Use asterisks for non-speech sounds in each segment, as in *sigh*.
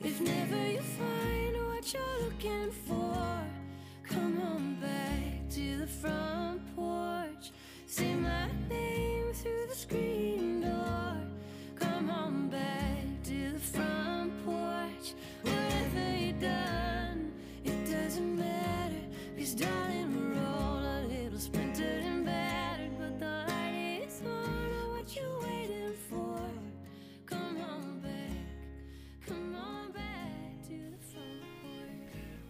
If never you find what you're looking for, come on back to the front porch.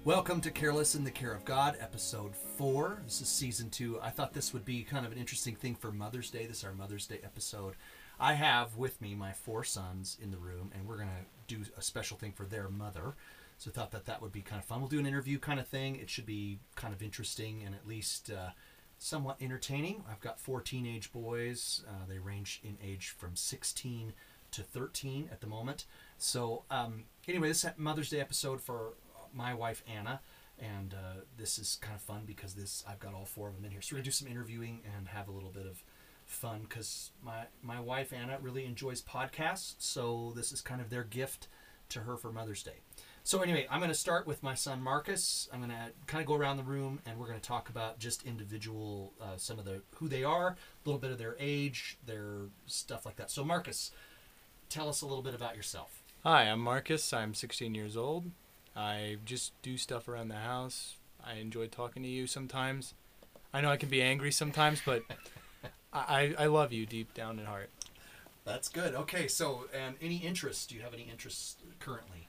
Welcome to Careless in the Care of God, episode four. This is season two. I thought this would be kind of an interesting thing for Mother's Day. This is our Mother's Day episode. I have with me my four sons in the room, and we're going to do a special thing for their mother. So I thought that that would be kind of fun. We'll do an interview kind of thing. It should be kind of interesting and at least uh, somewhat entertaining. I've got four teenage boys. Uh, they range in age from 16 to 13 at the moment. So um, anyway, this is Mother's Day episode for my wife Anna, and uh, this is kind of fun because this I've got all four of them in here. So we're gonna do some interviewing and have a little bit of fun because my my wife Anna really enjoys podcasts, so this is kind of their gift to her for Mother's Day. So anyway, I'm to start with my son Marcus. I'm to kind of go around the room and we're to talk about just individual, uh, some of the who they are, a little bit of their age, their stuff like that. So Marcus, tell us a little bit about yourself. Hi, I'm Marcus. I'm 16 years old. I just do stuff around the house. I enjoy talking to you sometimes. I know I can be angry sometimes, but *laughs* I, I love you deep down in heart. That's good. Okay, so and any interests? Do you have any interests currently?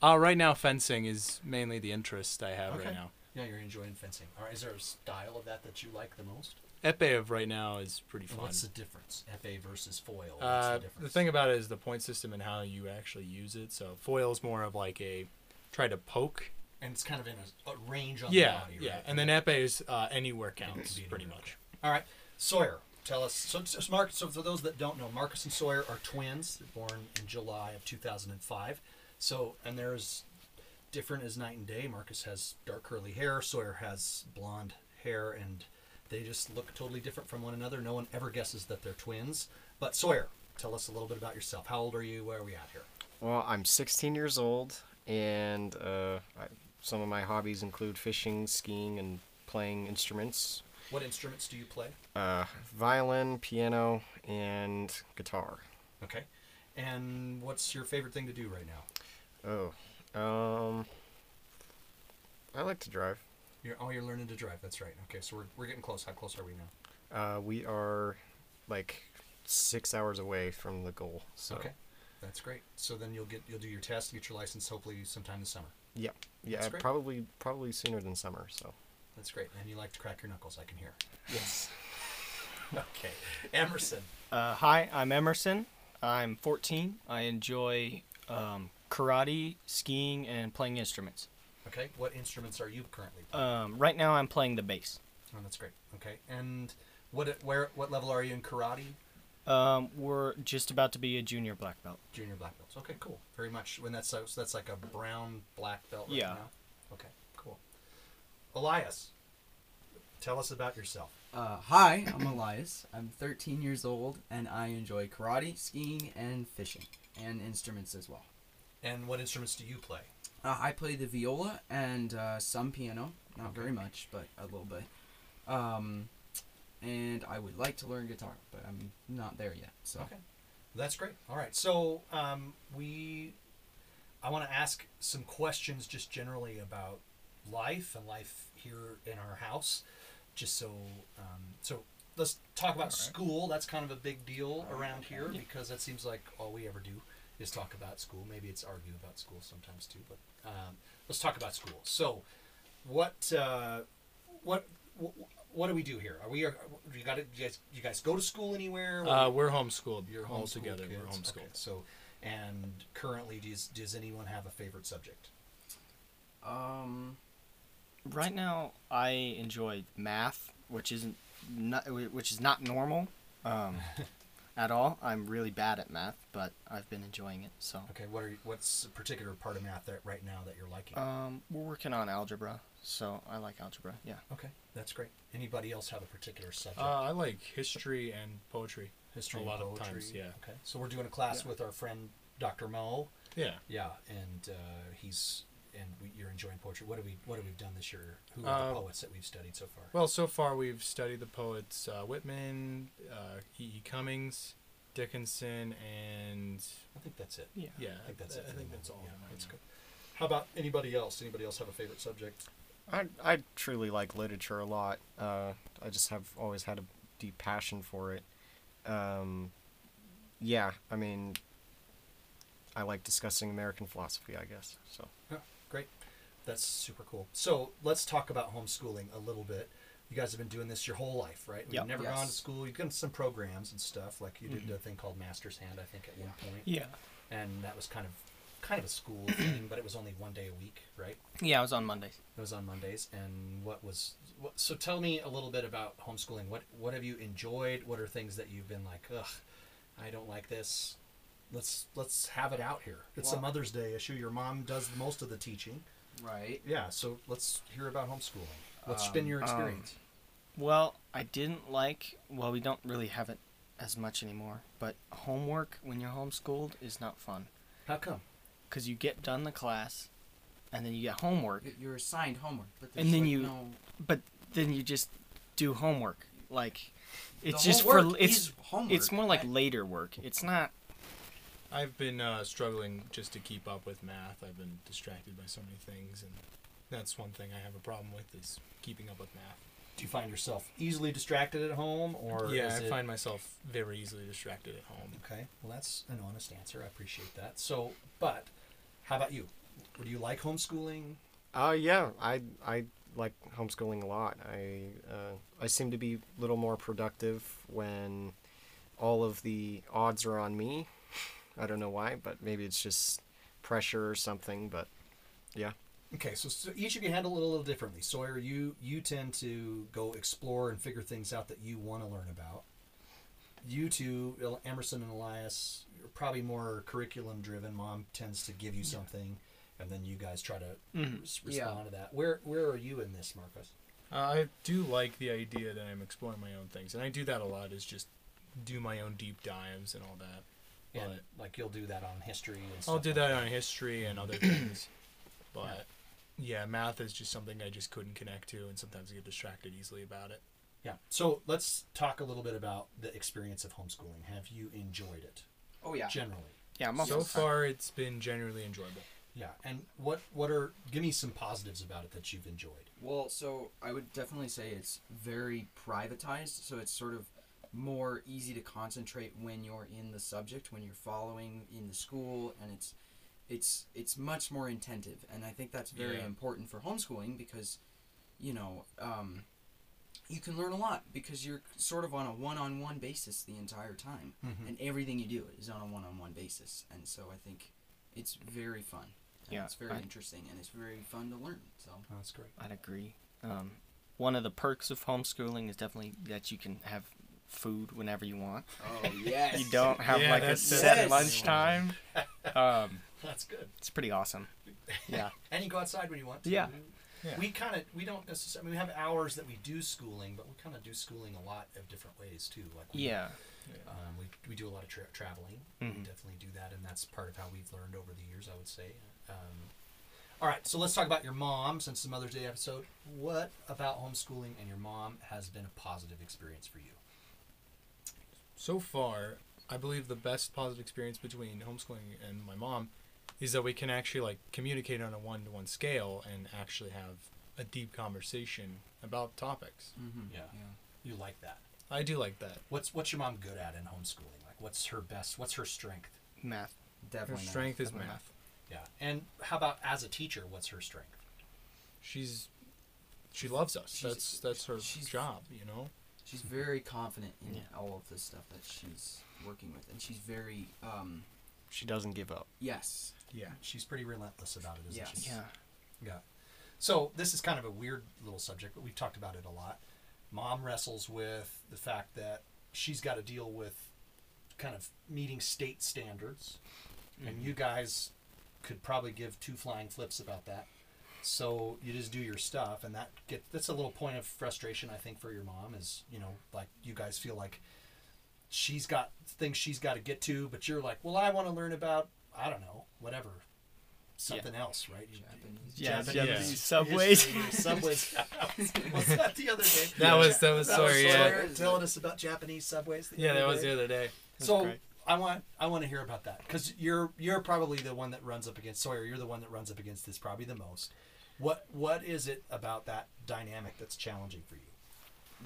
Uh, right now, fencing is mainly the interest I have Okay. right now. Yeah, you're enjoying fencing. All right, is there a style of that that you like the most? Epee of right now is pretty And fun. What's the difference? epee versus foil. Uh, the the thing about it is the point system and how you actually use it. So foil is more of like a try to poke. and it's kind of in a, a range on Yeah, the body, yeah. right? And then epee is uh, anywhere counts be pretty anywhere. much. All right, Sawyer, tell us. So, so, Mark, so for those that don't know, Marcus and Sawyer are twins. They're born in July of 2005. So, and there's different as night and day. Marcus has dark curly hair. Sawyer has blonde hair, and they just look totally different from one another. No one ever guesses that they're twins. But Sawyer, tell us a little bit about yourself. How old are you? Where are we at here? Well, I'm 16 years old, and uh, I, some of my hobbies include fishing, skiing, and playing instruments What instruments do you play? uh, violin, piano, and guitar. Okay. And what's your favorite thing to do right now? Oh, um, I like to drive. You're, oh, you're learning to drive. That's right. Okay, so we're, we're getting close. How close are we now? Uh, we are like six hours away from the goal. So Okay, that's great. So then you'll get you'll do your test, get your license, hopefully sometime this summer. yeah, yeah, probably probably sooner than summer. So That's great. And you like to crack your knuckles, I can hear. yes. *laughs* Okay, Emerson. Uh, hi, I'm Emerson. I'm 14. I enjoy um, karate, skiing, and playing instruments. Okay, what instruments are you currently? playing? Um, right now, I'm playing the bass. oh, that's great. Okay, and what where what level are you in karate? Um, we're just about to be a junior black belt. Junior black belts. Okay, cool. Very much. When that's so that's like a brown black belt right Yeah. now. Okay, cool. Elias, tell us about yourself. Uh, hi, I'm Elias. I'm 13 years old and I enjoy karate, skiing, and fishing, and instruments as well. And what instruments do you play? Uh, I play the viola and uh, some piano, not very much, but a little bit. Um, and I would like to learn guitar, but I'm not there yet. So Okay, that's great. All right, so um, we, I want to ask some questions just generally about life and life here in our house, just so um, so. Let's talk about school. That's kind of a big deal around here because that seems like all we ever do is talk about school. Maybe it's argue about school sometimes too, but um, let's talk about school. So, what uh, what what, what do we do here? Are we are, you got you guys you guys go to school anywhere? Uh, we're homeschooled. you're all homeschooled together. kids. We're homeschooled. Okay, so, and currently, does does anyone have a favorite subject? um, Right now, I enjoy math, which isn't not, which is not normal um, *laughs* at all. I'm really bad at math, but I've been enjoying it. So Okay, what are you, what's a particular part of math that right now that you're liking? um, we're working on algebra, so I like algebra. Yeah. okay, that's great. Anybody else have a particular subject? Uh, I like history and poetry. History, a and lot of times, yeah. Okay, so we're doing a class Yeah. with our friend Dr. Mo, Yeah. Yeah, and uh, he's and we, you're enjoying poetry. What have we What have we done this year? Who are Uh, the poets that we've studied so far? Well, so far we've studied the poets uh, Whitman, uh, E. E. Cummings, Dickinson, and I think that's it. Yeah. yeah, I think that's it. I think that's all. Yeah, that's good. How about anybody else? Anybody else have a favorite subject? I I truly like literature a lot. Uh, I just have always had a deep passion for it. Um, yeah, I mean, I like discussing American philosophy. I guess so. Great. That's super cool. So let's talk about homeschooling a little bit. You guys have been doing this your whole life, right? You've Yep. never Yes. gone to school. You've done some programs and stuff. Like you did a mm-hmm. thing called Master's Hand, I think, at one point. Yeah. And that was kind of kind of a school thing, but it was only one day a week, right? Yeah, it was on Mondays. It was on Mondays. And what was what, so? Tell me a little bit about homeschooling. What what have you enjoyed? What are things that you've been like? Ugh, I don't like this. Let's let's have it out here. It's a Mother's Day issue. Your mom does most of the teaching. Right. Yeah, so let's hear about homeschooling. What's been your Um, experience? Well, I didn't like. Well, we don't really have it as much anymore. But homework when you're homeschooled is not fun How come? because you get done the class, and then you get homework, You're assigned homework, but And then like, you- no- but then you just do homework. Like it's just for it's homework. it's more like I- later work. It's not. I've been uh, struggling just to keep up with math. I've been distracted by so many things, and that's one thing I have a problem with is keeping up with math. Do you find yourself easily distracted at home, or yeah, is I it- find myself very easily distracted at home. Okay, well that's an honest answer. I appreciate that. So, but how about you? Do you like homeschooling? Uh, yeah, I I like homeschooling a lot. I uh, I seem to be a little more productive when all of the odds are on me. I don't know why, but maybe it's just pressure or something. But yeah, Okay, so, so each of you handle it a little differently. Sawyer, you you tend to go explore and figure things out that you want to learn about. You two, Emerson and Elias, you're probably more curriculum driven. Mom tends to give you something, and then you guys try to Mhm. res- Yeah. respond to that. Where where are you in this, Marcus? Uh, I do like the idea that I'm exploring my own things, and I do that a lot. Is just do my own deep dives and all that. And But like you'll do that on history and stuff. I'll do like that on history and other *coughs* things. But yeah, math is just something I just couldn't connect to, and sometimes I get distracted easily about it. Yeah. So let's talk a little bit about the experience of homeschooling. Have you enjoyed it Oh yeah. generally? Yeah, most so of the time. far, it's been generally enjoyable. Yeah. And what what are give me some positives about it that you've enjoyed? Well, so I would definitely say it's very privatized, so it's sort of more easy to concentrate when you're in the subject, when you're following in the school, and it's it's it's much more intensive, and I think that's very Yeah. important for homeschooling because, you know, um, you can learn a lot because you're sort of on a one-on-one basis the entire time, Mhm. and everything you do is on a one-on-one basis, and so I think it's very fun. and Yeah, it's very I- interesting, and it's very fun to learn. So. That's great. I'd agree. Um, one of the perks of homeschooling is definitely that you can have food whenever you want. Oh *laughs* yes. You don't have Yeah, like a set that's- lunchtime. *laughs* Um, That's good. it's pretty awesome. Yeah. *laughs* And you go outside when you want to. Yeah. Yeah. We kind of we don't necessarily. I mean, we have hours that we do schooling, but we kind of do schooling a lot of different ways too. Like we, Yeah. Um, we, we do a lot of tra- traveling. We Mhm. definitely do that, and that's part of how we've learned over the years. I would say. Um, all right, so let's talk about your mom. Since the Mother's Day episode, what about homeschooling and your mom has been a positive experience for you? So far, I believe the best positive experience between homeschooling and my mom is that we can actually like communicate on a one-to-one scale and actually have a deep conversation about topics. Mm-hmm. Yeah. You like that? I do like that. What's what's your mom good at in homeschooling? Like, what's her best? What's her strength? Math. Her Definitely. not. strength is Definitely math. Yeah. And how about as a teacher? What's her strength? She's she loves us. She's- that's that's her she's- job, you know. She's very confident in Yeah. all of the stuff that she's working with, and she's very um she doesn't give up. yes. Yeah. She's pretty relentless about it, isn't Yes. she? Yeah. Yeah. So this is kind of a weird little subject, but we've talked about it a lot. Mom wrestles with the fact that she's got to deal with kind of meeting state standards, and you guys could probably give two flying flips about that. So you just do your stuff, and that get that's a little point of frustration I think for your mom is you know like you guys feel like she's got things she's got to get to, but you're like, well, I want to learn about I don't know, whatever, something else, right? You- Japanese. Yeah, Japanese Japanese Yeah. subways. history, subways. *laughs* was *laughs* that the other day? That was that was That sorry. was Yeah, telling us about Japanese subways. yeah, other that was the other day. So great. I want I want to hear about that because you're you're probably the one that runs up against Sawyer. You're the one that runs up against this probably the most. What what is it about that dynamic that's challenging for you?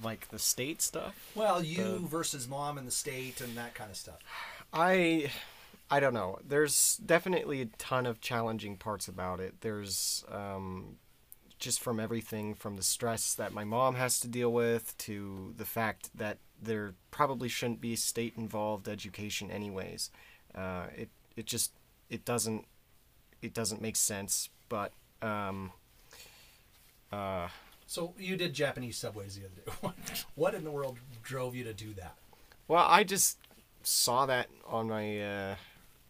Like the state stuff. Well, you The- versus mom and the state and that kind of stuff. I I don't know. There's definitely a ton of challenging parts about it. There's um, just from everything from the stress that my mom has to deal with to the fact that there probably shouldn't be state involved education anyways. Uh, it it just it doesn't it doesn't make sense. But um, uh, So you did Japanese subways the other day. What, *laughs* what in the world drove you to do that? Well, I just saw that on my uh,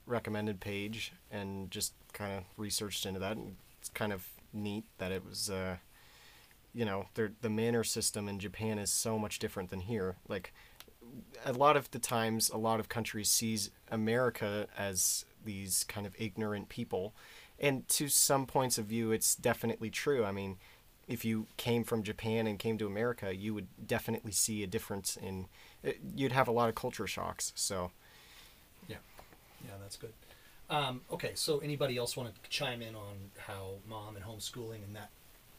recommended page and just kind of researched into that. And it's kind of neat that it was, uh, you know, the manner system in Japan is so much different than here. Like, a lot of the times, a lot of countries sees America as these kind of ignorant people, and to some points of view, it's definitely true. I mean, if you came from Japan and came to America, you would definitely see a difference in. You'd have a lot of culture shocks. So Yeah, yeah, that's good. Um, okay, so anybody else want to chime in on how mom and homeschooling and that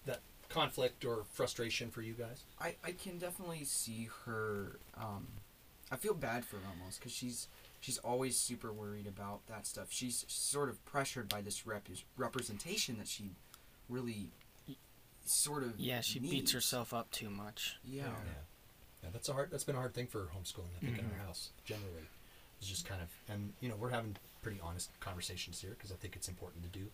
that conflict or frustration for you guys? I, I can definitely see her. Um, I feel bad for her almost because she's she's always super worried about that stuff. She's sort of pressured by this rep- representation that she really sort of Yeah, she beats herself up too much. Yeah. yeah, that's a hard. That's been a hard thing for homeschooling. I think in our house generally, it's just kind of, and you know, we're having pretty honest conversations here because I think it's important to do.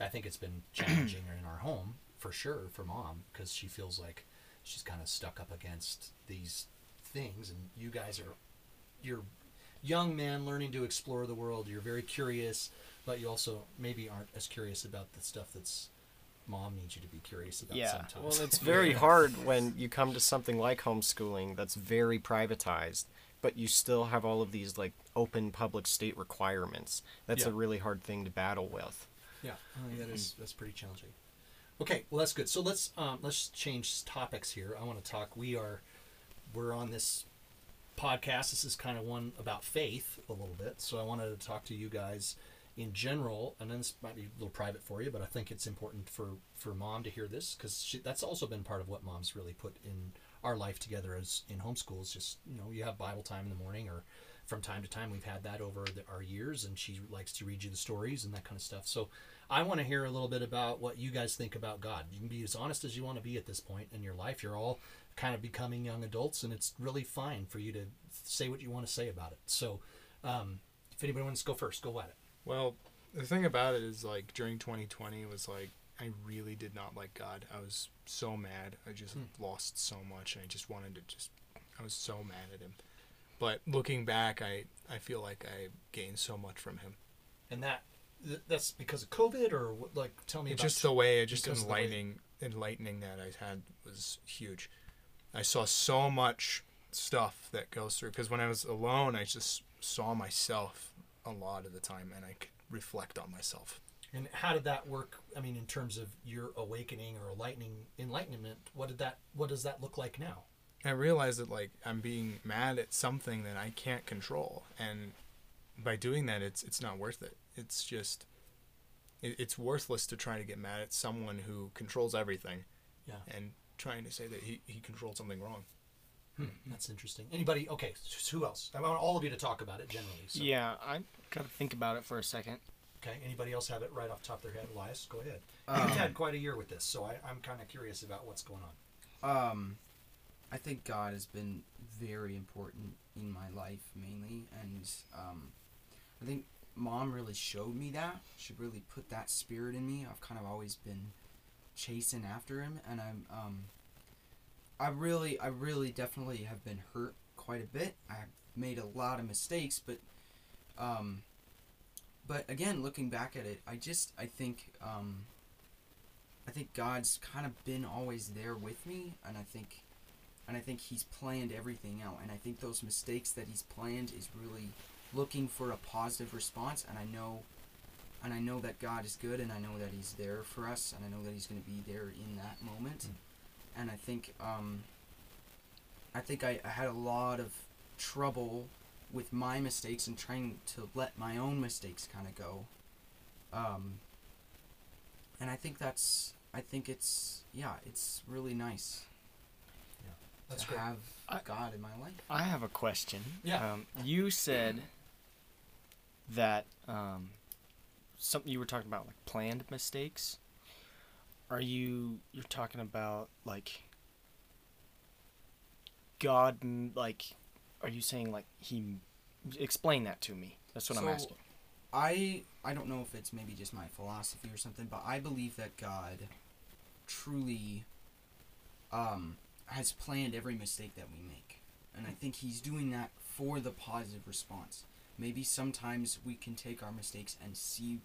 I think it's been challenging in our home for sure for mom because she feels like she's kind of stuck up against these things, and you guys are, you're young man learning to explore the world. You're very curious, but you also maybe aren't as curious about the stuff that's mom needs you to be curious about Yeah. sometimes. Well, it's *laughs* very hard when you come to something like homeschooling that's very privatized, but you still have all of these like open public state requirements. That's Yeah. a really hard thing to battle with. Yeah, I think that is that's pretty challenging. Okay, well that's good. So let's um, let's change topics here. I want to talk. We are we're on this podcast. This is kind of one about faith a little bit. So I wanted to talk to you guys in general, and then this might be a little private for you, but I think it's important for for mom to hear this because that's also been part of what mom's really put in our life together as in homeschools. Just you know, you have Bible time in the morning or from time to time we've had that over the, our years and she likes to read you the stories and that kind of stuff so i want to hear a little bit about what you guys think about god you can be as honest as you want to be at this point in your life you're all kind of becoming young adults and it's really fine for you to say what you want to say about it so um, if anybody wants to go first go at it Well, the thing about it is like during 2020 was like I really did not like God. I was so mad. I just lost so much and I just wanted to just I was so mad at him. But looking back, I I feel like I gained so much from him. and that th- that's because of covid or what, like tell me It's just the way, just the way- enlightening, enlightening that I had was huge. I saw so much stuff that goes through because when I was alone, I just saw myself a lot of the time, and I could reflect on myself. And how did that work? I mean, in terms of your awakening or enlightening enlightenment, what did that? What does that look like now? I realized that like I'm being mad at something that I can't control, and by doing that, it's it's not worth it. It's just it, it's worthless to try to get mad at someone who controls everything, Yeah. and trying to say that he he controlled something wrong. That's interesting. Anybody? Okay, who else? I want all of you to talk about it generally. So. Yeah, I gotta think about it for a second. Okay. Anybody else have it right off the top of their head? Elias, go ahead. Um, You've had quite a year with this, so I, I'm kind of curious about what's going on. Um, I think God has been very important in my life mainly, and um, I think Mom really showed me that. She really put that spirit in me. I've kind of always been chasing after Him, and I'm um, I really, I really definitely have been hurt quite a bit. I've made a lot of mistakes, but um, but again, looking back at it, I just I think um, I think God's kind of been always there with me, and I think, and I think He's planned everything out, and I think those mistakes that He's planned is really looking for a positive response, and I know and I know that God is good, and I know that He's there for us, and I know that He's going to be there in that moment. And I think, um, I think I, I had a lot of trouble with my mistakes and trying to let my own mistakes kind of go. Um, and I think that's, I think it's, yeah, it's really nice That's to great. have I- God in my life. I have a question. Yeah. Um, you said that um, something you were talking about, like planned mistakes. Are you you're talking about like God? Like, are you saying like he? Explain that to me. That's what I'm asking. I I don't know if it's maybe just my philosophy or something, but I believe that God truly um, has planned every mistake that we make, and I think He's doing that for the positive response. Maybe sometimes we can take our mistakes and see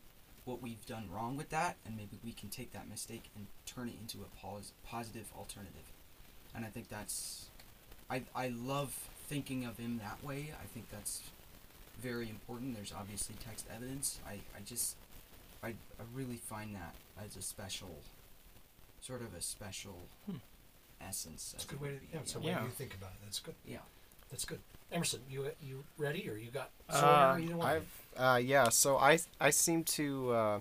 what we've done wrong with that, and maybe we can take that mistake and turn it into a pos- positive alternative. And I think that's I I love thinking of Him that way. I think that's very important. There's obviously text evidence. I, I just I, I really find that as a special sort of a special Hmm. essence. That's a good way to, yeah, it's a way Yeah. you think about it. That's good. yeah. That's good. Emerson, you you ready or you got Uh? Either one. I've uh, yeah. So I I seem to uh,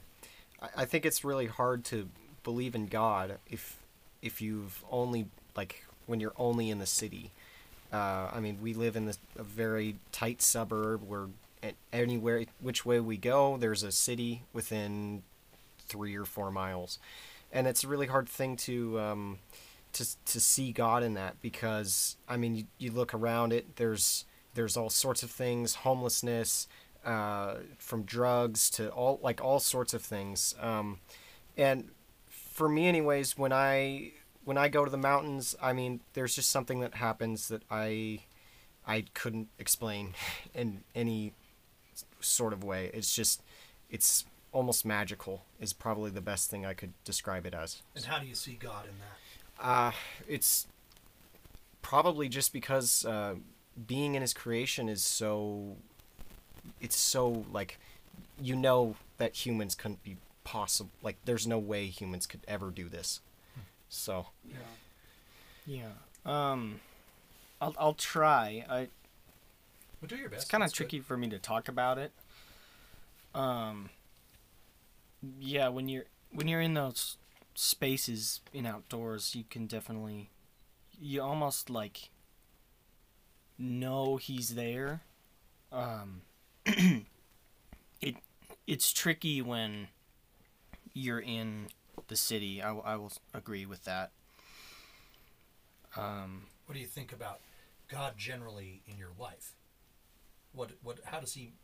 I, I think it's really hard to believe in God if if you've only like when you're only in the city. Uh, I mean, we live in this a very tight suburb where anywhere which way we go, there's a city within three or four miles, and it's a really hard thing to um, to to see God in that because I mean, you, you look around it, there's there's all sorts of things, homelessness, uh, from drugs to all like all sorts of things, um, and for me, anyways, when I when I go to the mountains, I mean, there's just something that happens that I I couldn't explain *laughs* in any sort of way. It's just it's almost magical is probably the best thing I could describe it as. and how do you see God in that? Uh, it's probably just because uh, being in his creation is so. It's so like, you know that humans couldn't be possible. Like, there's no way humans could ever do this. So Yeah. Yeah. Um, I'll I'll try. I Well, do your best. it's kind of That's good. tricky for me to talk about it. Um. Yeah, when you're when you're in those spaces in outdoors, you can definitely, you almost like know he's there. Um. *clears throat* it it's tricky when you're in the city. I, I will agree with that. Um. What do you think about God generally in your life? What what how does he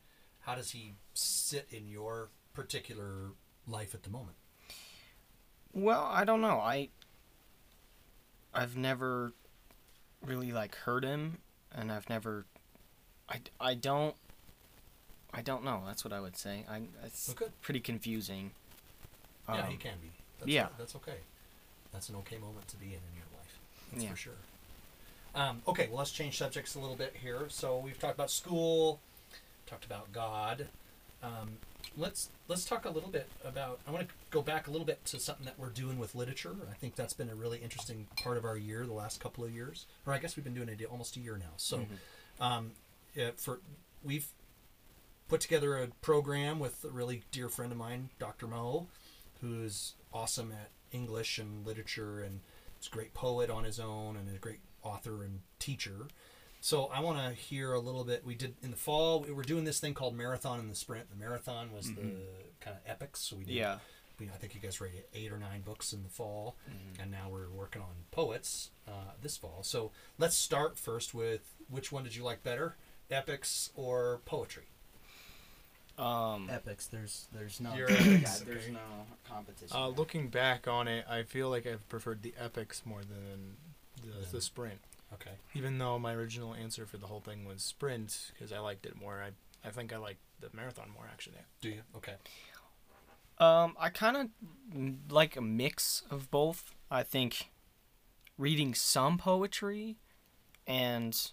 how does he sit in your particular life at the moment? Well, I don't know. I I've never really like heard him and I've never I, I don't I don't know. That's what I would say. I it's good. pretty confusing. yeah, Um, he can be. That's, yeah. that's okay. That's an okay moment to be in in your life. That's Yeah. for sure. Um, okay, well, let's change subjects a little bit here. So we've talked about school, talked about God. Um, let's let's talk a little bit about. I want to go back a little bit to something that we're doing with literature. I think that's been a really interesting part of our year, the last couple of years, or I guess we've been doing it almost a year now. So, um, yeah, for we've put together a program with a really dear friend of mine, Dr. Mo, who's awesome at English and literature and is a great poet on his own and a great author and teacher. So I want to hear a little bit. We did in the fall. We were doing this thing called marathon and the sprint. The marathon was the kind of epics. So we did. Yeah. We, I think you guys read eight or nine books in the fall, and now we're working on poets uh, this fall. So let's start first with which one did you like better, epics or poetry? Um Epics. There's there's no yeah, epics, there's okay. no competition. Uh, looking back on it, I feel like I've preferred the epics more than the, Yeah. the sprint. Okay. Even though my original answer for the whole thing was sprint, because I liked it more. I, I think I like the marathon more actually. Do you? Okay. Um, I kind of like a mix of both. I think reading some poetry and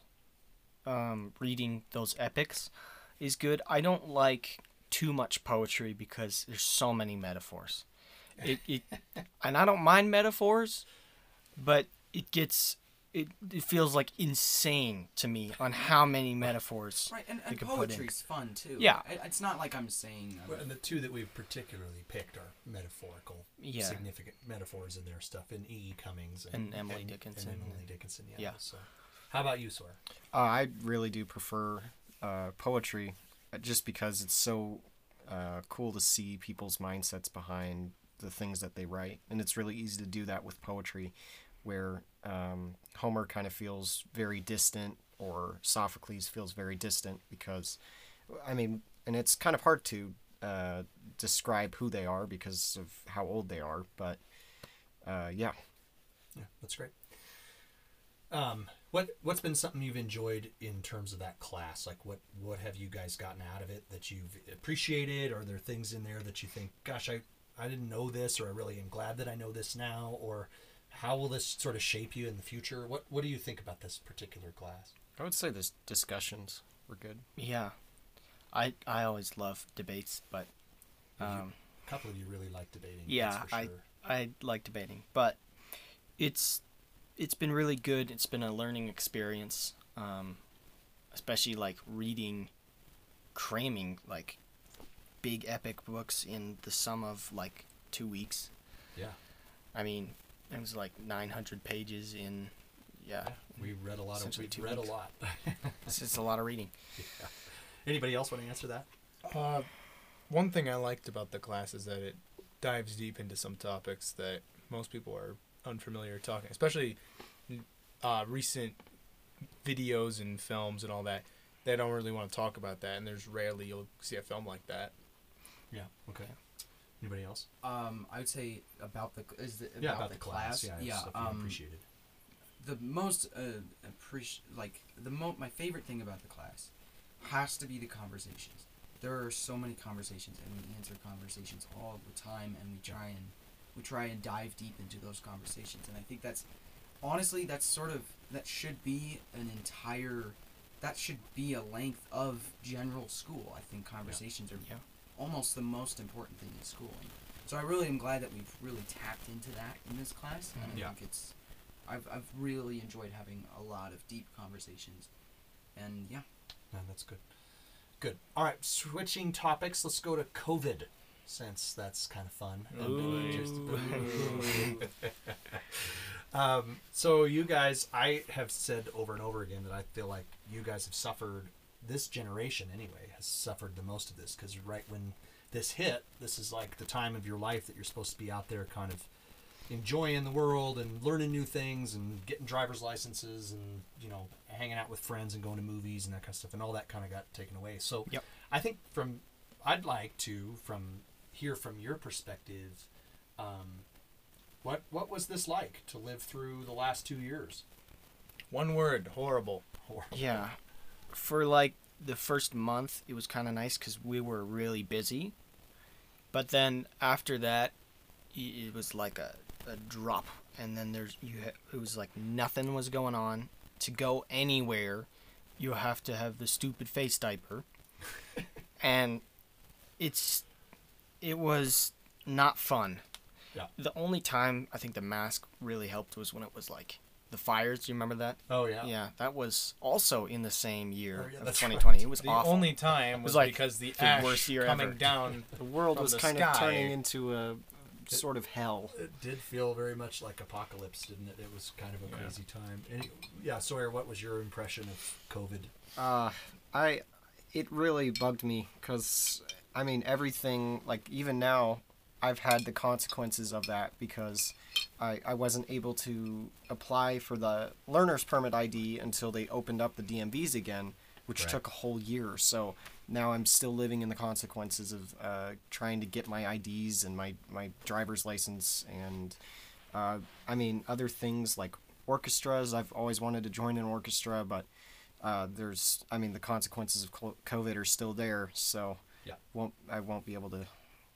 um, reading those epics is good. I don't like too much poetry because there's so many metaphors. It, it *laughs* and I don't mind metaphors, but it gets it, it feels like insane to me on how many metaphors Right, and, they and could put in. poetry's fun too. Yeah. I- it's not like I'm saying. uh, Well, and the two that we've particularly picked are metaphorical, Yeah. significant metaphors in their stuff. In E. E. Cummings And Emily Dickinson. And Emily Dickinson, yeah. Yeah. So, how about you, Sawyer? Uh, I really do prefer uh, poetry, uh, just because it's so uh, cool to see people's mindsets behind the things that they write, and it's really easy to do that with poetry, where um, Homer kind of feels very distant, or Sophocles feels very distant, because, I mean, and it's kind of hard to uh, describe who they are because of how old they are, but uh, yeah. Yeah, that's great. Um, what what's been something you've enjoyed in terms of that class? Like, what what have you guys gotten out of it that you've appreciated? Are there things in there that you think, gosh, I I didn't know this, or I really am glad that I know this now, or how will this sort of shape you in the future? What what do you think about this particular class? I would say this discussions were good. Yeah, I I always love debates, but um, A couple of you really like debating. Yeah, that's for I- I like debating, but it's it's been really good. It's been a learning experience, um, especially like reading, cramming like big epic books in the sum of like two weeks. yeah. I mean, it was like 900 pages in. Yeah, Yeah, we read a lot of we read weeks. a lot. *laughs* it's just a lot of reading. yeah. Anybody else want to answer that? Uh, one thing I liked about the class is that it dives deep into some topics that most people are unfamiliar talking, especially uh, recent videos and films and all that. They don't really want to talk about that, and there's rarely you'll see a film like that. Yeah. Okay. Anybody else? Um, I would say about the is the, about, Yeah, about the, the class. Yeah, Yeah. you um, appreciated. the most uh, appreci- like the mo- my favorite thing about the class has to be the conversations. There are so many conversations, and we answer conversations all the time, and we try and we try and dive deep into those conversations. And I think that's honestly that's sort of that should be an entire that should be a length of general school. I think conversations are Yeah. Almost the most important thing in school. So I really am glad that we've really tapped into that in this class, and I Yeah. think it's I've I've really enjoyed having a lot of deep conversations, and yeah. No, that's good. Good. All right, switching topics. Let's go to COVID, since that's kind of fun. And, Ooh. just- *laughs* um, so you guys, I have said over and over again that I feel like you guys have suffered. This generation, anyway, has suffered the most of this because right when this hit, this is like the time of your life that you're supposed to be out there, kind of enjoying the world and learning new things and getting driver's licenses and you know hanging out with friends and going to movies and that kind of stuff and all that kind of got taken away so Yep. i think from i'd like to from hear from your perspective um, what what was this like to live through the last two years One word: horrible. Horrible. Yeah, for like the first month, it was kind of nice because we were really busy. But then after that, it was like a, a drop, and then there's you. Ha- it was like nothing was going on. To go anywhere, you have to have the stupid face diaper, *laughs* and it's it was not fun. Yeah. The only time I think the mask really helped was when it was like the fires. Do you remember that? oh yeah Yeah, that was also in the same year Oh, yeah, of that's 2020. It was The awful. only time was, was like because the, the ash worst year coming ever. down. The world From was the kind of turning into a sort of hell. it did feel very much like apocalypse didn't it it was kind of a Yeah. crazy time Any, yeah sawyer what was your impression of covid Uh, I, it really bugged me because, I mean, everything, like, even now, I've had the consequences of that because I, I wasn't able to apply for the learner's permit ID until they opened up the DMVs again, which Right. took a whole year. So now I'm still living in the consequences of uh, trying to get my IDs and my, my driver's license and, uh, I mean, other things like orchestras. I've always wanted to join an orchestra, but uh, there's I mean the consequences of COVID are still there, so Yeah. won't I won't be able to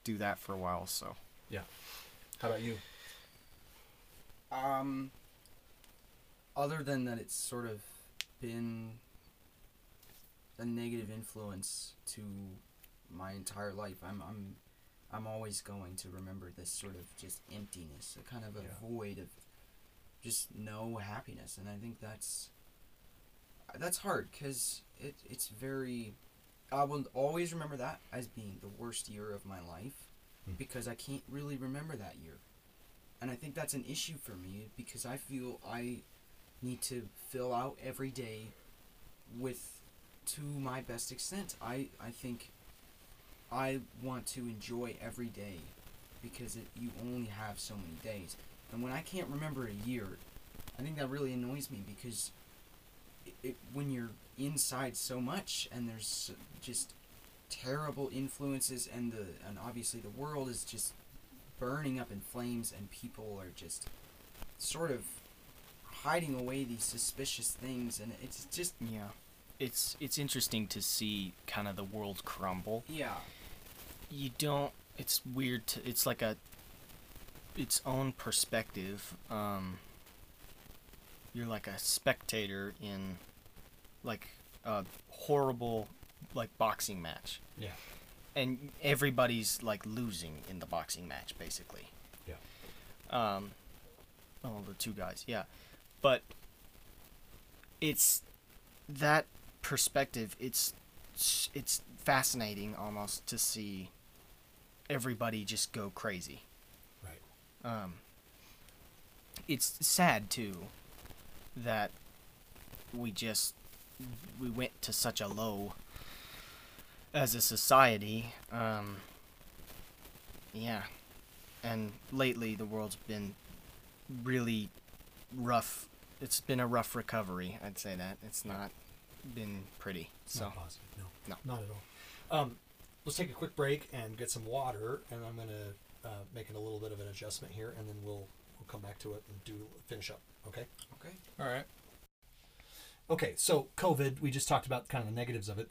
do that for a while. So yeah. how about you Um, other than that, it's sort of been a negative influence to my entire life. I'm I'm I'm always going to remember this sort of just emptiness, a kind of a Yeah. void of just no happiness, and I think that's that's hard because it it's very. I will always remember that as being the worst year of my life Hmm. because I can't really remember that year, and I think that's an issue for me because I feel I need to fill out every day with to my best extent. I I think I want to enjoy every day because it, you only have so many days. And when I can't remember a year, I think that really annoys me because it, it, when you're inside so much and there's just terrible influences and the and obviously the world is just burning up in flames and people are just sort of hiding away these suspicious things and it's just Yeah. It's it's interesting to see kind of the world crumble. yeah You don't it's weird to it's like a its own perspective. Um you're like a spectator in like a horrible like boxing match. Yeah. And everybody's like losing in the boxing match basically. Yeah. Um oh the two guys, yeah. But it's that perspective it's it's fascinating almost to see everybody just go crazy Right. um it's sad too that we just we went to such a low as a society um yeah and lately the world's been really rough it's been a rough recovery i'd say that it's not been pretty so Not positive. No. No. Not at all. Um, let's take a quick break and get some water, and I'm gonna uh, make it a little bit of an adjustment here, and then we'll we'll come back to it and do finish up. Okay. okay All right. Okay. So COVID, we just talked about kind of the negatives of it.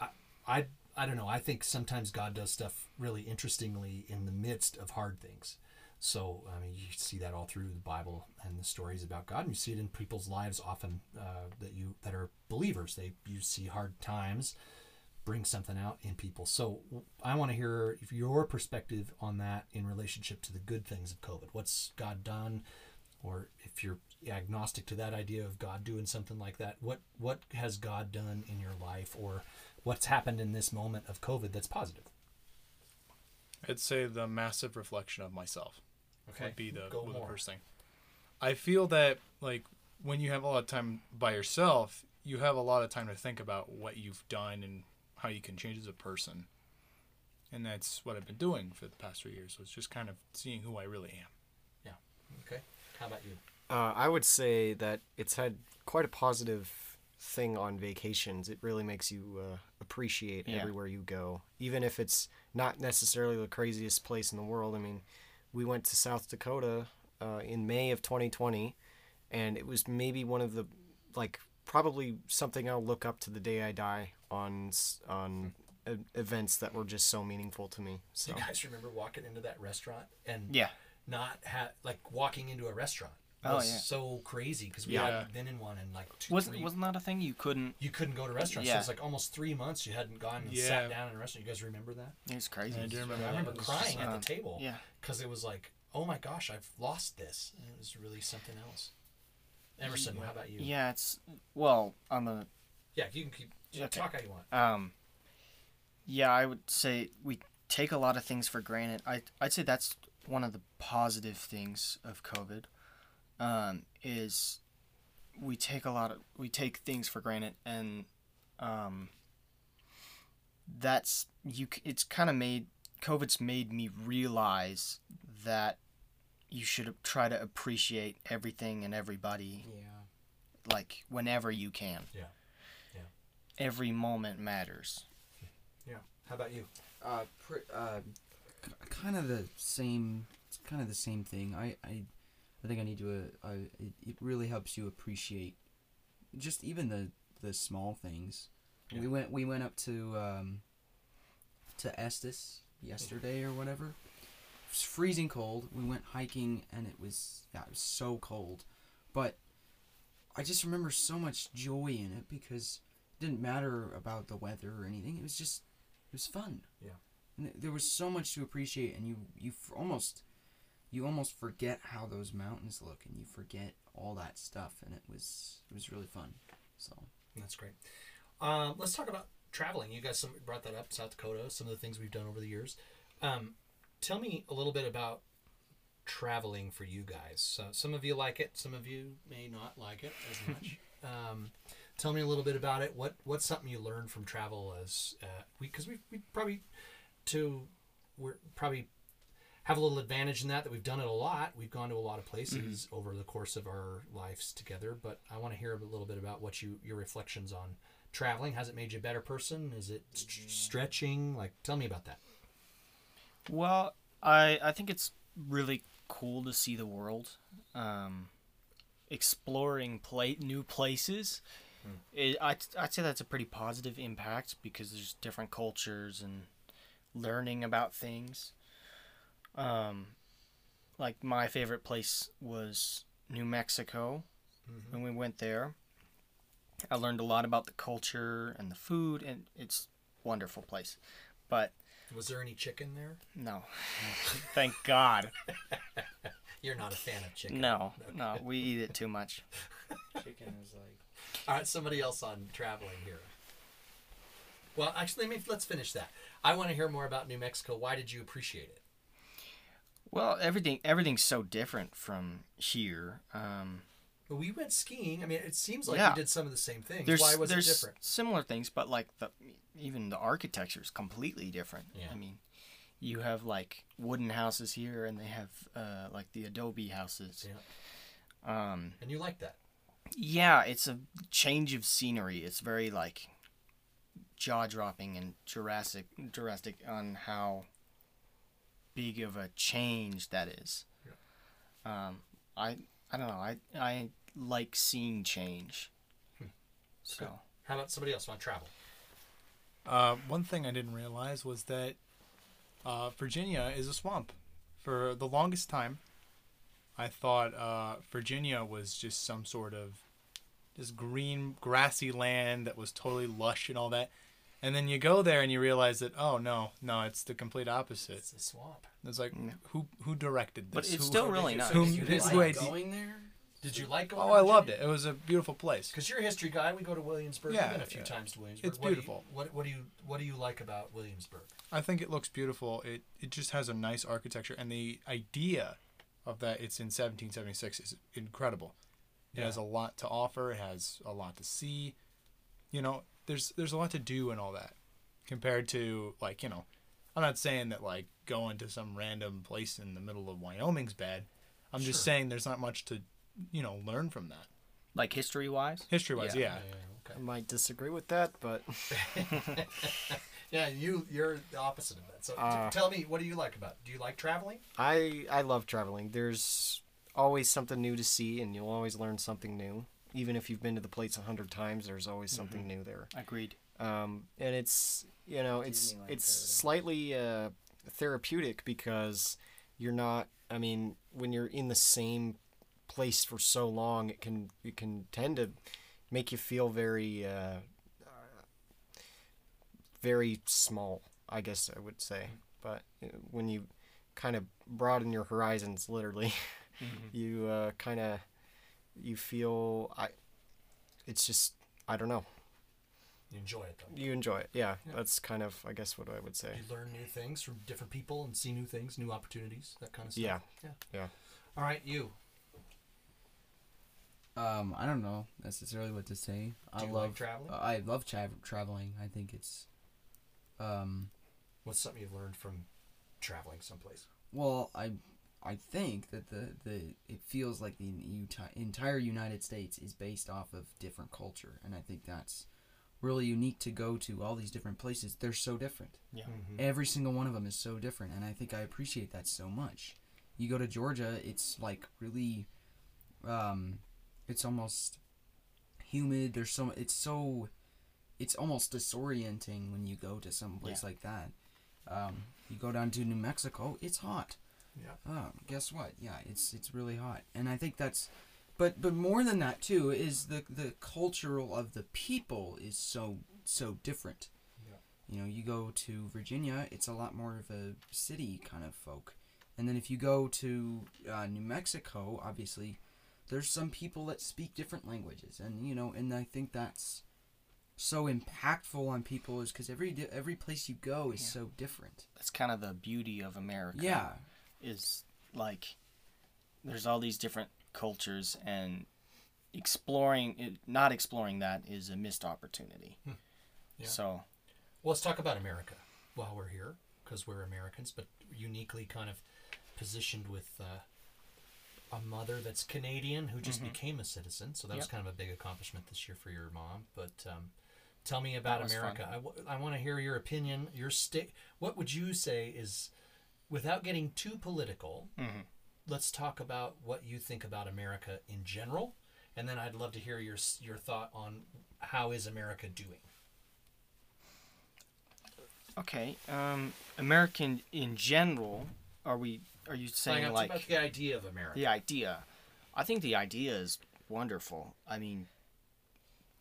I I I don't know. I think sometimes God does stuff really interestingly in the midst of hard things. So I mean, you see that all through the Bible and the stories about God, and you see it in people's lives often uh, that you that are believers. They you see hard times bring something out in people. So I want to hear your perspective on that in relationship to the good things of COVID. What's God done, or if you're agnostic to that idea of God doing something like that, what what has God done in your life, or what's happened in this moment of COVID that's positive? I'd say the massive reflection of myself would be the, would the first thing. I feel that like when you have a lot of time by yourself, you have a lot of time to think about what you've done and how you can change as a person. And that's what I've been doing for the past three years. So it's just kind of seeing who I really am. Yeah. Okay. How about you? Uh, I would say that it's had quite a positive thing on vacations. It really makes you uh, appreciate Yeah. everywhere you go, even if it's not necessarily the craziest place in the world. I mean, we went to South Dakota uh, in May of 2020, and it was maybe one of the like probably something I'll look up to the day I die on s- on e- events that were just so meaningful to me. Do So you guys remember walking into that restaurant and yeah not have like walking into a restaurant? Oh, was yeah. so crazy because we Yeah. hadn't been in one in like two, wasn't three wasn't that a thing you couldn't you couldn't go to restaurants. So Yeah. it's like almost three months you hadn't gone and Yeah. sat down in a restaurant. You guys remember that? It was crazy I do remember I that. remember crying just- at uh, the table. yeah Because it was like, oh my gosh, I've lost this. And it was really something else. Emerson, how about you? yeah it's well on the Yeah, you can keep you Okay. talk how you want. Um, yeah, I would say we take a lot of things for granted. I I'd say that's one of the positive things of COVID. Um, is we take a lot of we take things for granted, and um, that's you. It's kind of made COVID's made me realize that you should try to appreciate everything and everybody yeah like whenever you can. Yeah. Yeah. Every moment matters. Yeah. How about you? uh, pr- uh, k- kind of the same. It's kind of the same thing. I, I, I think I need to. Uh, uh, it, it really helps you appreciate just even the the small things. Yeah. We went we went up to um, to Estes yesterday or whatever. It was freezing cold. We went hiking and it was yeah it was so cold, but I just remember so much joy in it because it didn't matter about the weather or anything. It was just It was fun. Yeah. And th- there was so much to appreciate, and you you f- almost you almost forget how those mountains look, and you forget all that stuff, and it was it was really fun. So That's great. Um, let's talk about traveling. You guys some, brought that up, South Dakota, some of the things we've done over the years. Um, tell me a little bit about traveling for you guys. So some of you like it, some of you may not like it as much. *laughs* um, tell me a little bit about it. What what's something you learned from travel as uh, we because we we probably to we're probably have a little advantage in that that we've done it a lot. We've gone to a lot of places over the course of our lives together. But I want to hear a little bit about what you your reflections on traveling. Has it made you a better person? Is it st- stretching? Like, tell me about that. Well, I I think it's really cool to see the world, um, exploring play new places. It, I'd, I'd say that's a pretty positive impact because there's different cultures and learning about things. Um, like my favorite place was New Mexico when we went there. I learned a lot about the culture and the food, and it's a wonderful place. But Was there any chicken there? no, *laughs* thank God. *laughs* You're not a fan of chicken. No, no, we eat it too much. *laughs* chicken is like All right, somebody else on traveling here. Well, actually, let me, let's finish that. I want to hear more about New Mexico. Why did you appreciate it? Well, everything everything's so different from here. Um, Well, we went skiing. I mean, it seems like Yeah. we did some of the same things. there's Why was it different? similar things, but like the even the architecture is completely different. Yeah. I mean, you have like wooden houses here, and they have uh, like the adobe houses. Yeah. Um, And you like that? yeah, it's a change of scenery. It's very like jaw dropping and Jurassic Jurassic on how big of a change that is. Um, I I don't know. I I like seeing change. So How about somebody else want to travel? Uh, one thing I didn't realize was that uh, Virginia is a swamp. For the longest time, I thought uh, Virginia was just some sort of just green, grassy land that was totally lush and all that. And then you go there and you realize that oh no, no, it's the complete opposite. It's a swamp. It's like Yeah. who who directed this? But it's Who- still really nice. Who, Did you who- like going there. Did you like going? oh, I loved it. It was a beautiful place. Because you're a history guy. We go to Williamsburg. Yeah, We've been a few yeah. times to Williamsburg. It's What do you- beautiful. what, what do you What do you like about Williamsburg? I think it looks beautiful. It it just has a nice architecture, and the idea of that it's in 1776 is incredible. It Yeah. has a lot to offer. It has a lot to see. You know, there's there's a lot to do and all that, compared to like you know, I'm not saying that like going to some random place in the middle of Wyoming's bad. I'm just Sure. saying there's not much to, you know, learn from that. like history wise, History wise, yeah. I okay. might disagree with that, but *laughs* Yeah, you you're the opposite of that. So t- Uh, tell me, what do you like about? it? Do you like traveling? I I love traveling. There's always something new to see, and you'll always learn something new. Even if you've been to the place a hundred times, there's always something new there. agreed. Um, and it's you know it's Disneyland it's paradise. slightly uh, therapeutic because you're not. I mean, when you're in the same place for so long, it can it can tend to make you feel very uh, uh, very small. I guess I would say, but uh, when you kind of broaden your horizons, literally, *laughs* you uh, kind of you feel I. It's just I don't know. You enjoy it though. You enjoy it, yeah. Yeah. That's kind of, I guess, what I would say. You learn new things from different people and see new things, new opportunities, that kind of stuff. Yeah, Yeah. yeah. All right, you. Um, I don't know necessarily what to say. I Do you love like traveling? I love tra- traveling. I think it's, um, What's something you've learned from traveling someplace? well, I, I think that the the it feels like the Utah, entire United States is based off of different culture, and I think that's really unique to go to all these different places. They're so different. Yeah. Every single one of them is so different, and I think I appreciate that so much. You go to Georgia, it's like really, um, it's almost humid. There's so it's so, it's almost disorienting when you go to some place Yeah. like that. Um, you go down to New Mexico, it's hot. Yeah. Oh, guess what? Yeah, it's it's really hot, and I think that's, but but more than that too is the the cultural of the people is so so different. Yeah. You know, you go to Virginia, it's a lot more of a city kind of folk. And then if you go to uh, New Mexico, obviously, there's some people that speak different languages, and you know, and I think that's so impactful on people is because every every place you go is Yeah. so different. That's kind of the beauty of America. Yeah, is like there's all these different cultures and exploring it not exploring that is a missed opportunity Yeah. so Well, let's talk about America while we're here, because we're Americans, but uniquely kind of positioned with uh, a mother that's Canadian who just became a citizen. So that was kind of a big accomplishment this year for your mom. But um, tell me about America. fun. I, w- I want to hear your opinion. Your state. What would you say is, without getting too political, Mhm. let's talk about what you think about America in general, and then I'd love to hear your your thought on how is America doing. okay um american in general are we are you saying Like, like about the idea of America. the idea i think the idea is wonderful i mean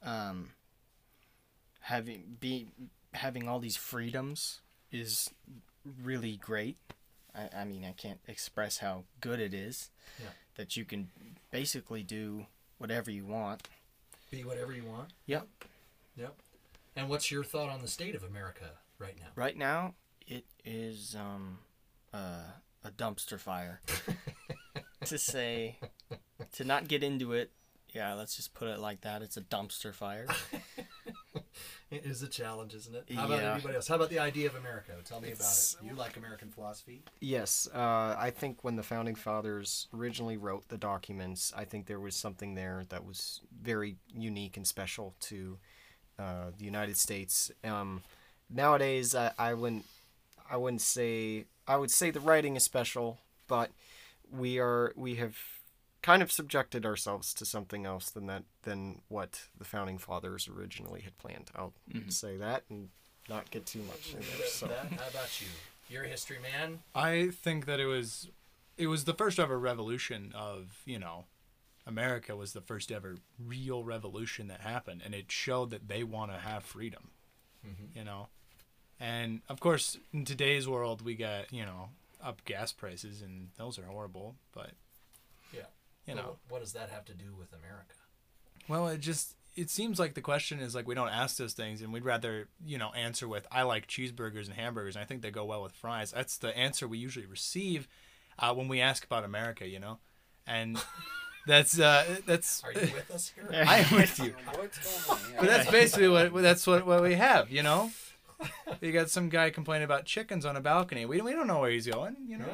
um having be having all these freedoms is really great I, I mean i can't express how good it is Yeah. that you can basically do whatever you want Be whatever you want. Yep. Yep. And what's your thought on the state of America right now? right now it is um uh, a dumpster fire *laughs* to say to not get into it yeah let's just put it like that it's a dumpster fire *laughs* It is a challenge, isn't it? How about Yeah. everybody else? How about the idea of America? Tell me It's- about it. You like American philosophy? Yes, uh, I think when the founding fathers originally wrote the documents, I think there was something there that was very unique and special to uh, the United States. Um, nowadays, I, I wouldn't, I wouldn't say, I would say the writing is special, but we are, we have kind of subjected ourselves to something else than that, than what the founding fathers originally had planned. I'll mm-hmm. say that and not get too much in there. So. That- How about you? You're a history man. I think that it was it was the first ever revolution of, you know, America was the first ever real revolution that happened and it showed that they want to have freedom. Mm-hmm. You know. And of course, in today's world we got, you know, up gas prices and those are horrible, but Yeah. You Well, know. what does that have to do with America? Well, it just it seems like the question is like we don't ask those things and we'd rather, you know, answer with I like cheeseburgers and hamburgers and I think they go well with fries. That's the answer we usually receive uh, when we ask about America, you know. And *laughs* that's uh that's Are you with us here? *laughs* I am with you. *laughs* What's going on? But that's basically what that's what, what we have, you know. You got some guy complaining about chickens on a balcony. We, we don't know where he's going, you know.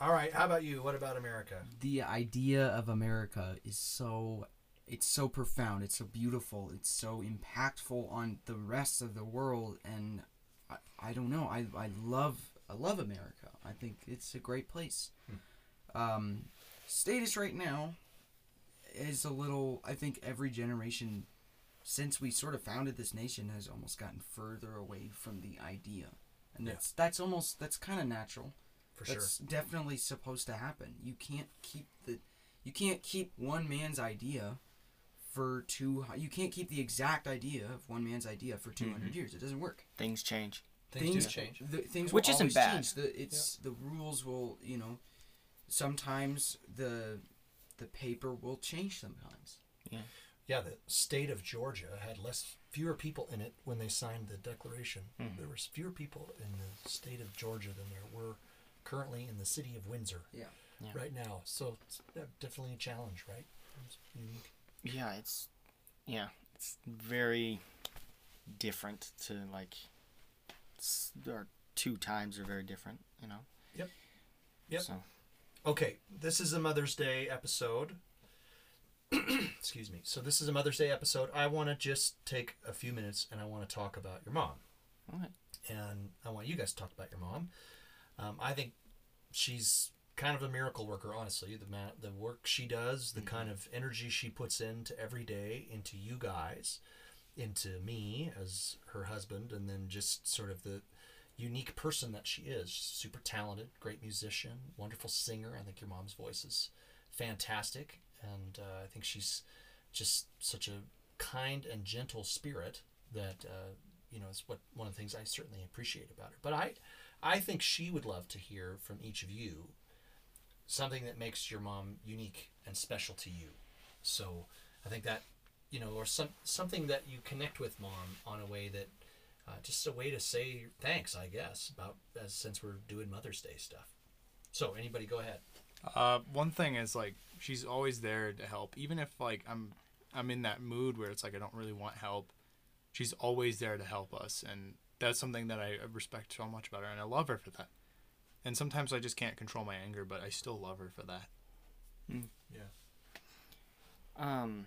All right. How about you? What about America? the idea of America is so it's so profound, it's so beautiful, it's so impactful on the rest of the world and I, I don't know, I, I love I love America. I think it's a great place. Um status right now is a little I think every generation since we sort of founded this nation has almost gotten further away from the idea. And Yeah. that's that's almost that's kind of natural. For sure. That's definitely supposed to happen. You can't keep the you can't keep one man's idea for two you can't keep the exact idea of one man's idea for 200 years. It doesn't work. things change Things, do change. The, things Which isn't bad. Change. The it's the rules will, you know, sometimes the the paper will change sometimes. Yeah, the state of Georgia had less fewer people in it when they signed the Declaration. Mm-hmm. There was fewer people in the state of Georgia than there were currently in the city of Windsor Yeah. Yeah. right now. So it's uh, definitely a challenge, right? It's unique. yeah it's yeah it's very different to like s- our two times are very different you know Yep. so Okay, this is a Mother's Day episode. *clears throat* Excuse me. So this is a Mother's Day episode. I want to just take a few minutes and I want to talk about your mom. Alright. And I want you guys to talk about your mom. Um, I think she's kind of a miracle worker, honestly. The ma- the work she does, the kind of energy she puts into every day, into you guys, into me as her husband, and then just sort of the unique person that she is. She's super talented, great musician, wonderful singer. I think your mom's voice is fantastic, and uh, I think she's just such a kind and gentle spirit that uh, you know is what one of the things I certainly appreciate about her. But I I think she would love to hear from each of you something that makes your mom unique and special to you. So I think that you know, or some something that you connect with mom on a way that uh, just a way to say thanks, I guess, about as since we're doing Mother's Day stuff. So anybody, go ahead. Uh, one thing is like she's always there to help, even if like I'm I'm in that mood where it's like I don't really want help. She's always there to help us, and that's something that I respect so much about her, and I love her for that. And sometimes I just can't control my anger, but I still love her for that. Yeah. Um,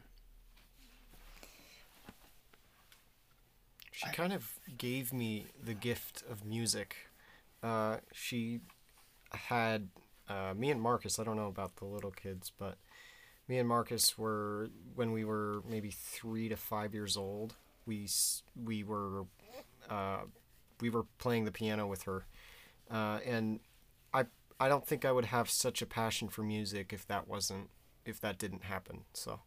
She I- kind of gave me the gift of music. Uh, she had uh, me and Marcus. I don't know about the little kids, but me and Marcus were when we were maybe three to five years old. We we were we were playing the piano with her, uh, and I I don't think I would have such a passion for music if that wasn't if that didn't happen. So,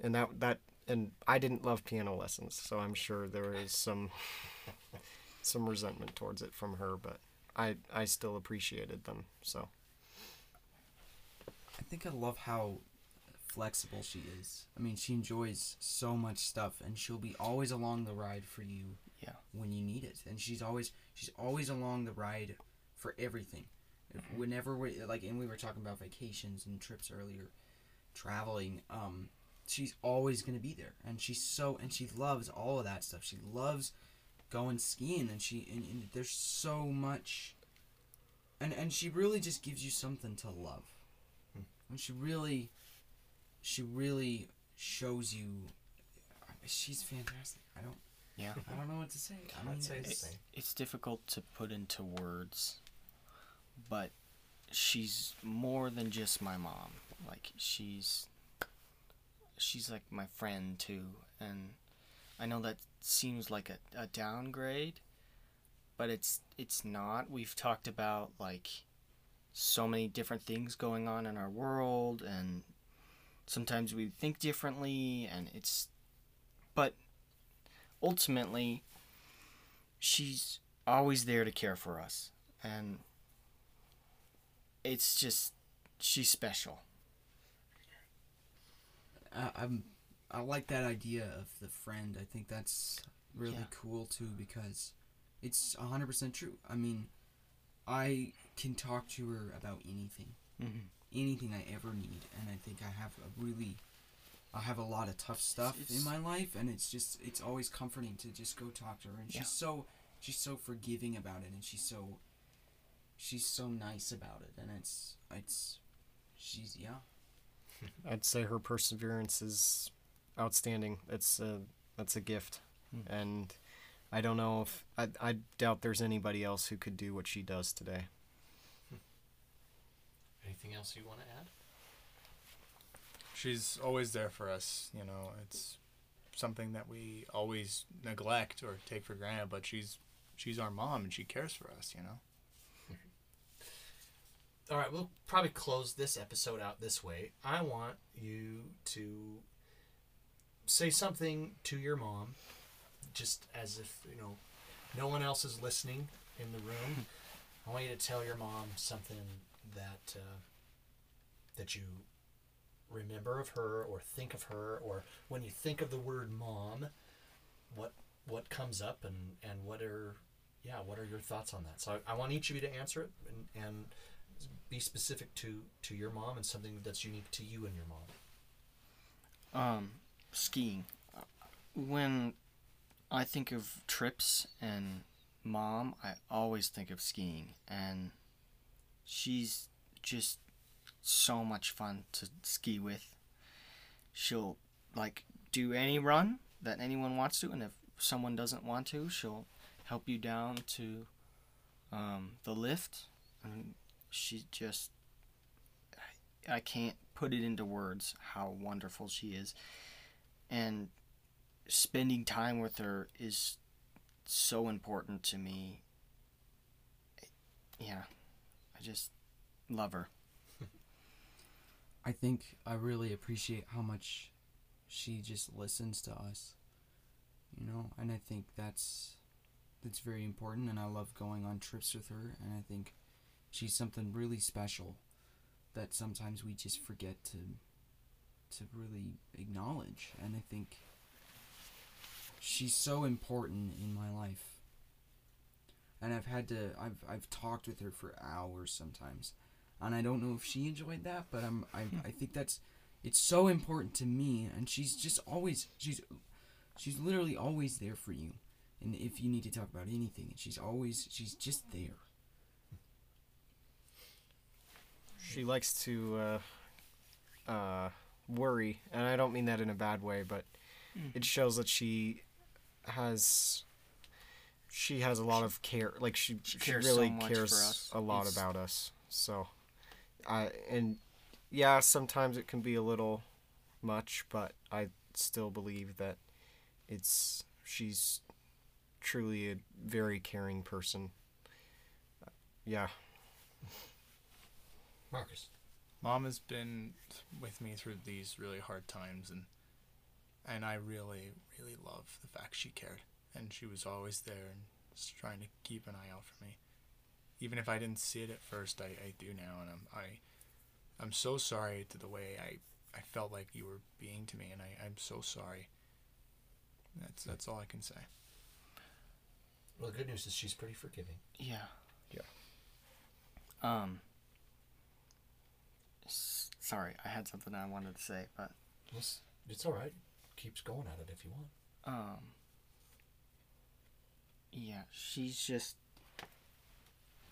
and that that and I didn't love piano lessons, so I'm sure there is some *laughs* some resentment towards it from her, but I I still appreciated them. So I think I love how flexible she is. I mean, she enjoys so much stuff, and she'll be always along the ride for you. Yeah. When you need it, and she's always she's always along the ride for everything. If- Whenever we like, and we were talking about vacations and trips earlier, traveling. Um, she's always gonna be there, and she's so and she loves all of that stuff. She loves going skiing, and she and, and there's so much. And and she really just gives you something to love. And she really, she really shows you. She's fantastic. I don't. Yeah. I don't know what to say. I mean, say it's- It's difficult to put into words, but she's more than just my mom. Like she's she's like my friend too, and I know that seems like a, a downgrade, but it's it's not. We've talked about like so many different things going on in our world and sometimes we think differently and it's but ultimately she's always there to care for us and it's just she's special I, I'm. I like that idea of the friend. I think that's really Yeah. cool too because it's hundred percent true. I mean, I can talk to her about anything, mm-hmm. anything I ever need, and I think I have a really, I have a lot of tough stuff It's- in my life, and it's just it's always comforting to just go talk to her, and Yeah. she's so she's so forgiving about it, and she's so she's so nice about it, and it's it's she's yeah. *laughs* I'd say her perseverance is outstanding. It's a that's a gift, Hmm. and I don't know if I I doubt there's anybody else who could do what she does today. Anything else you want to add? She's always there for us. You know, it's something that we always neglect or take for granted, but she's she's our mom and she cares for us. You know. *laughs* All right, we'll probably close this episode out this way. I want you to say something to your mom, just as if you know no one else is listening in the room. *laughs* I want you to tell your mom something that uh, that you remember of her, or think of her, or when you think of the word mom, what what comes up, and and what are yeah, what are your thoughts on that? So I, I want each of you to answer it, and, and be specific to to your mom and something that's unique to you and your mom. Um, skiing. When I think of trips and mom, I always think of skiing, and she's just so much fun to ski with. She'll like do any run that anyone wants to, and if someone doesn't want to, she'll help you down to um, the lift, and she just I can't put it into words how wonderful she is. And spending time with her is so important to me. Yeah, I just love her. I think I really appreciate how much she just listens to us. you know, and I think that's that's very important. And I love going on trips with her, and I think she's something really special that sometimes we just forget to to really acknowledge. And I think she's so important in my life. And I've had to I've I've talked with her for hours sometimes. And I don't know if she enjoyed that, but I'm I I think that's it's so important to me and she's just always she's she's literally always there for you. And if you need to talk about anything, she's always she's just there. She likes to uh, uh, worry, and I don't mean that in a bad way, but it shows that she has she has a lot of care. Like she, She she, cares so really much cares a lot It's- about us. So, I and yeah, sometimes it can be a little much, but I still believe that it's she's truly a very caring person. Yeah. Marcus. Mom has been with me through these really hard times, and and I really, really love the fact she cared, and she was always there and just trying to keep an eye out for me. Even if I didn't see it at first, I, I do now, and I'm I, I'm so sorry to the way I, I felt like you were being to me, and I, I'm so sorry. That's that's all I can say. Well, the good news is she's pretty forgiving. Yeah. Yeah. Um. s- Sorry, I had something I wanted to say, but It's, it's all right. Keeps going at it if you want. um. Yeah, she's just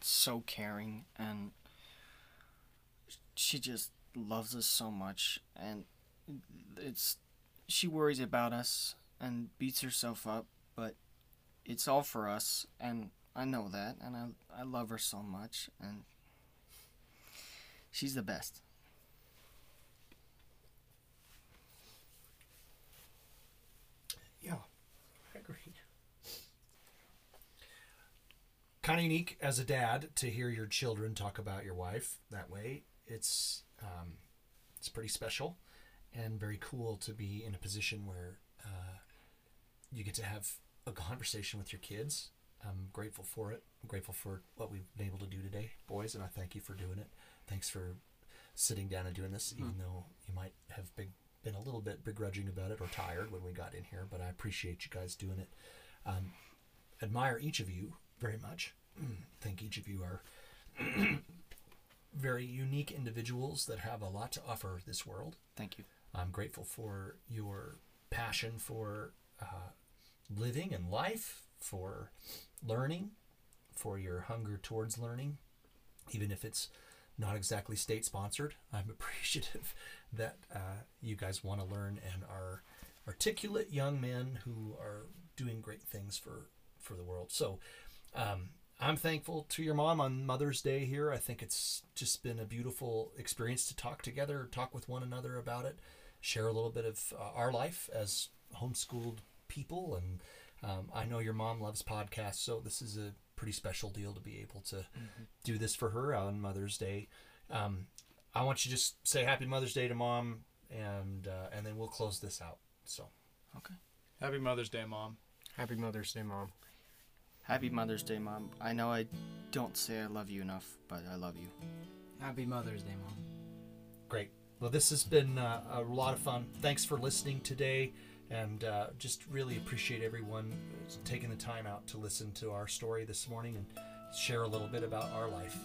so caring, and she just loves us so much, and it's she worries about us and beats herself up, but it's all for us, and I know that, and I I love her so much, and she's the best. Yeah, I agree. Kind of unique as a dad to hear your children talk about your wife that way. It's um, it's pretty special and very cool to be in a position where uh, you get to have a conversation with your kids. I'm grateful for it. I'm grateful for what we've been able to do today, boys, and I thank you for doing it. Thanks for sitting down and doing this, even though you might have been, been a little bit begrudging about it or tired when we got in here, but I appreciate you guys doing it. Um, admire each of you very much. I think each of you are *clears throat* very unique individuals that have a lot to offer this world. Thank you. I'm grateful for your passion for uh, living and life, for learning, for your hunger towards learning, even if it's not exactly state sponsored. I'm *laughs* appreciative that uh, you guys want to learn and are articulate young men who are doing great things for for the world. So. Um, I'm thankful to your mom on Mother's Day here. I think it's just been a beautiful experience to talk together, talk with one another about it, share a little bit of uh, our life as homeschooled people. And um, I know your mom loves podcasts, so this is a pretty special deal to be able to do this for her on Mother's Day. Um, I want you to just say Happy Mother's Day to mom, and uh, and then we'll close this out. So. Okay. Happy Mother's Day, Mom. Happy Mother's Day, Mom. Happy Mother's Day, Mom. I know I don't say I love you enough, but I love you. Happy Mother's Day, Mom. Great. Well, this has been uh, a lot of fun. Thanks for listening today, and uh, just really appreciate everyone taking the time out to listen to our story this morning and share a little bit about our life.